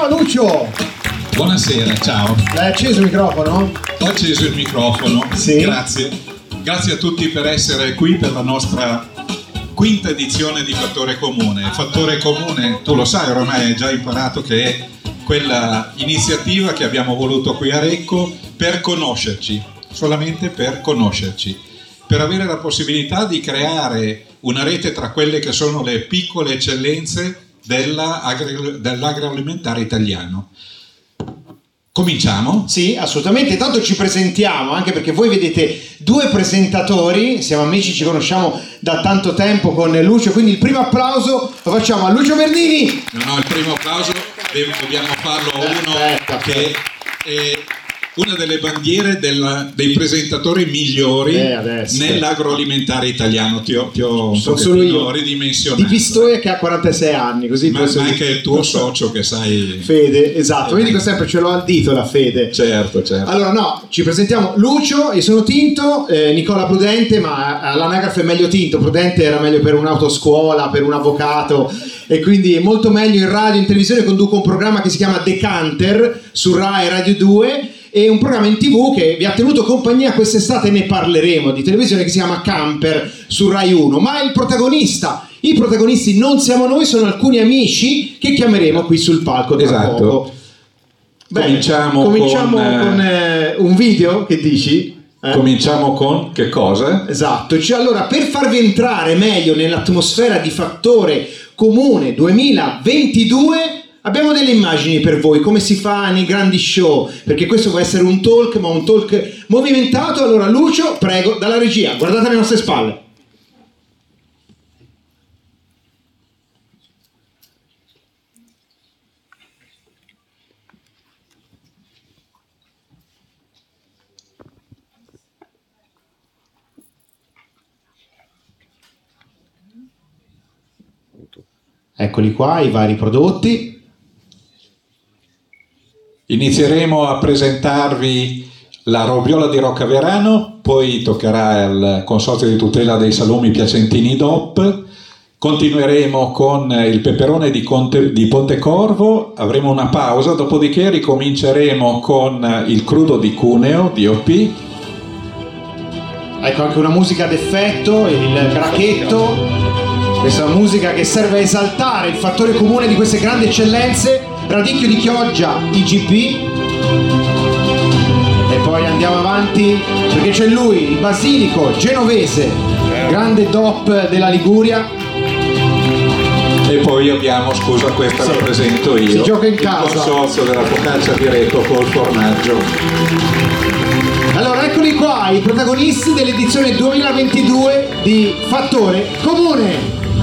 Ciao Lucio! Buonasera, ciao. L'hai acceso il microfono? Ho acceso il microfono. Sì. Grazie. Grazie a tutti per essere qui per la nostra quinta edizione di Fattore Comune. Fattore Comune, tu lo sai, ormai hai già imparato che è quella iniziativa che abbiamo voluto qui a Recco per conoscerci, solamente per conoscerci, per avere la possibilità di creare una rete tra quelle che sono le piccole eccellenze dell'agroalimentare italiano. Cominciamo? Sì, assolutamente. Intanto ci presentiamo, anche perché voi vedete due presentatori, siamo amici, ci conosciamo da tanto tempo con Lucio, quindi il primo applauso lo facciamo a Lucio Bernini. No, no, il primo applauso dobbiamo farlo a uno Aspetta, che è una delle bandiere della- dei presentatori migliori Eh, nell'agroalimentare italiano. Ti ho, ti ho Sono solo io. ridimensionato. Di Pistoia che ha 46 anni, così ma, ma anche il tuo socio che sai... Fede, esatto, io dico sempre ce l'ho al dito la fede. Certo, certo. Allora no, ci presentiamo Lucio, io sono Tinto, eh, Nicola Prudente, ma all'anagrafe è meglio Tinto, Prudente era meglio per un'autoscuola, per un avvocato e quindi è molto meglio in radio, in televisione, conduco un programma che si chiama Decanter su Rai Radio 2 e un programma in tv che vi ha tenuto compagnia quest'estate, ne parleremo, di televisione che si chiama Camper su Rai 1, ma il protagonista... I protagonisti non siamo noi, sono alcuni amici che chiameremo qui sul palco tra Esatto. poco. Bene, Cominciamo cominciamo con, eh, con, eh, un video, che dici? Eh? Cominciamo con che cosa? Esatto, cioè allora per farvi entrare meglio nell'atmosfera di Fattore Comune 2022 abbiamo delle immagini per voi, come si fa nei grandi show, perché questo può essere un talk, ma un talk movimentato. Allora Lucio, prego, dalla regia, guardate alle nostre spalle. Eccoli qua, i vari prodotti. Inizieremo a presentarvi la roviola di Roccaverano, poi toccherà al Consorzio di tutela dei salumi piacentini DOP, continueremo con il peperone di, Conte- di Pontecorvo, avremo una pausa, dopodiché ricominceremo con il crudo di Cuneo, DOP, Ecco anche una musica d'effetto, il bracchetto, questa musica che serve a esaltare il fattore comune di queste grandi eccellenze, Radicchio di Chioggia, IGP. E poi andiamo avanti perché c'è lui, il basilico genovese, grande DOP della Liguria. e poi abbiamo, scusa questa Sì. la presento io, Si gioca in il casa. consorzio della focaccia di Recco col formaggio. Allora eccoli qua, i protagonisti dell'edizione 2022 di Fattore Comune.